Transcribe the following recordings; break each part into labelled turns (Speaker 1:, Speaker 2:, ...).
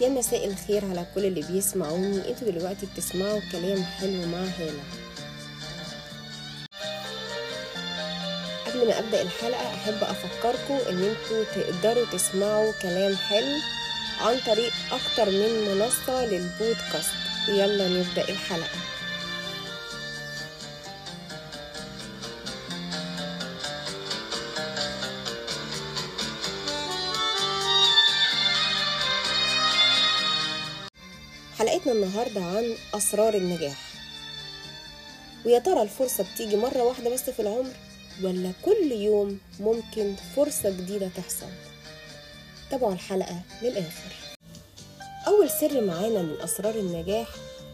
Speaker 1: يا مساء الخير على كل اللي بيسمعوني. أنتوا دلوقتي بتسمعوا كلام حلو مع هالة قبل ما أبدأ الحلقة أحب أفكركم إن أنتوا تقدروا تسمعوا كلام حلو عن طريق أكتر من منصة للبودكاست. يلا نبدأ الحلقة. حلقتنا النهاردة عن أسرار النجاح. ويا ترى الفرصة بتيجي مرة واحدة بس في العمر ولا كل يوم ممكن فرصة جديدة تحصل؟ تابعوا الحلقة للآخر. أول سر معانا من أسرار النجاح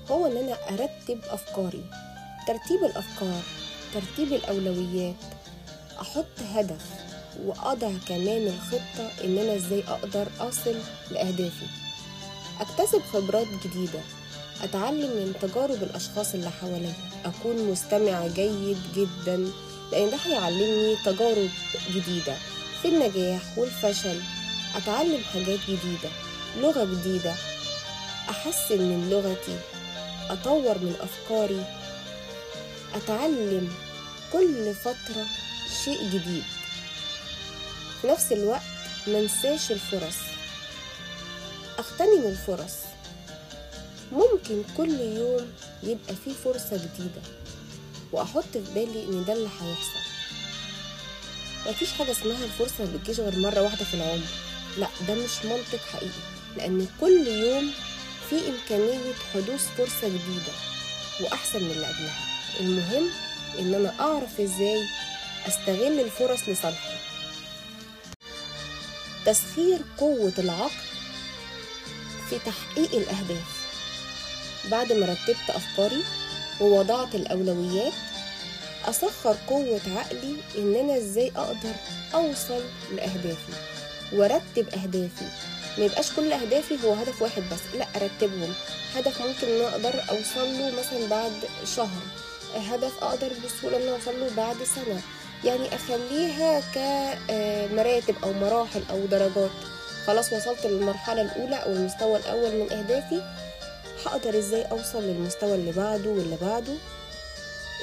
Speaker 1: هو إن أنا أرتب أفكاري. ترتيب الأفكار ترتيب الأولويات أحط هدف وأضع كمان الخطة إن أنا إزاي أقدر أصل لأهدافي. أكتسب خبرات جديدة أتعلم من تجارب الأشخاص اللي حواليا أكون مستمع جيد جدا لأن ده هيعلمني تجارب جديدة في النجاح والفشل. أتعلم حاجات جديدة لغة جديدة أحسن من لغتي أطور من أفكاري أتعلم كل فترة شيء جديد. في نفس الوقت منساش الفرص. أغتنم الفرص. ممكن كل يوم يبقى فيه فرصة جديدة وأحط في بالي إن ده اللي هيحصل. مفيش حاجة اسمها الفرصة ما بتجيش غير مرة واحدة في العمر. لا ده مش منطق حقيقي لأن كل يوم في إمكانية حدوث فرصة جديدة وأحسن من اللي قبلها. المهم إن أنا أعرف إزاي أستغل الفرص لصالحي. تسخير قوة العقل في تحقيق الأهداف. بعد ما رتبت أفكاري ووضعت الأولويات أسخر قوة عقلي إن أنا إزاي أقدر أوصل لأهدافي وأرتب أهدافي. ما يبقاش كل أهدافي هو هدف واحد بس لأ أرتبهم. هدف ممكن أنا أقدر أوصل له مثلا بعد شهر. هدف أقدر بسهولة أنا أوصل له بعد سنة. يعني أخليها كمراتب أو مراحل أو درجات. خلاص وصلت للمرحلة الأولى أو المستوى الأول من أهدافي هقدر إزاي أوصل للمستوى اللي بعده واللي بعده؟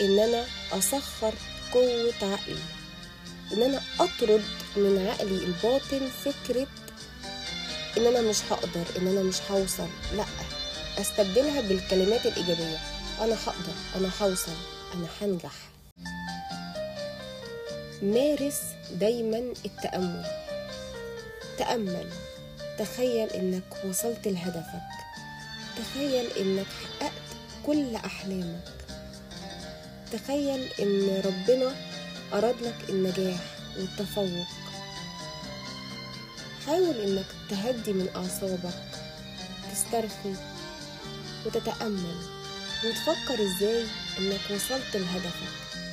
Speaker 1: إن أنا أسخر قوة عقلي إن أنا أطرد من عقلي الباطن فكرة إن أنا مش هقدر إن أنا مش هوصل لأ أستبدلها بالكلمات الإيجابية. أنا هقدر أنا هوصل أنا هنجح. مارس دايما التأمل. تأمل. تخيل إنك وصلت لهدفك. تخيل إنك حققت كل أحلامك. تخيل إن ربنا أراد لك النجاح والتفوق. حاول إنك تهدي من أعصابك. تسترخي وتتأمل. وتفكر إزاي إنك وصلت لهدفك.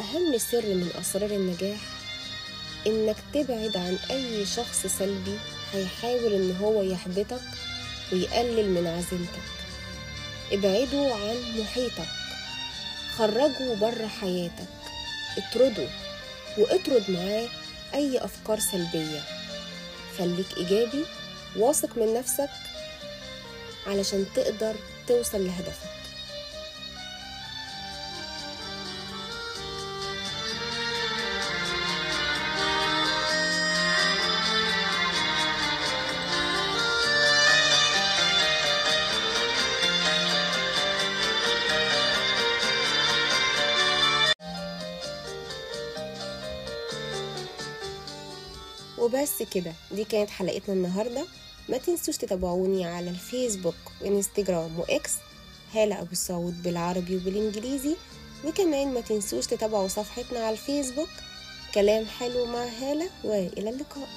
Speaker 1: وأهم سر من أسرار النجاح إنك تبعد عن أي شخص سلبي هيحاول إن هو يحبطك ويقلل من عزيمتك. ابعدوا عن محيطك. خرجوا بره حياتك. اطرده واطرد معاه أي أفكار سلبية. خليك إيجابي واثق من نفسك علشان تقدر توصل لهدفك. وبس كده. دي كانت حلقتنا النهاردة. ما تنسوش تتابعوني على الفيسبوك وانستجرام وإكس. هالة أبو السعود بالعربي وبالإنجليزي. وكمان ما تنسوش تتابعوا صفحتنا على الفيسبوك. كلام حلو مع هالة وإلى اللقاء.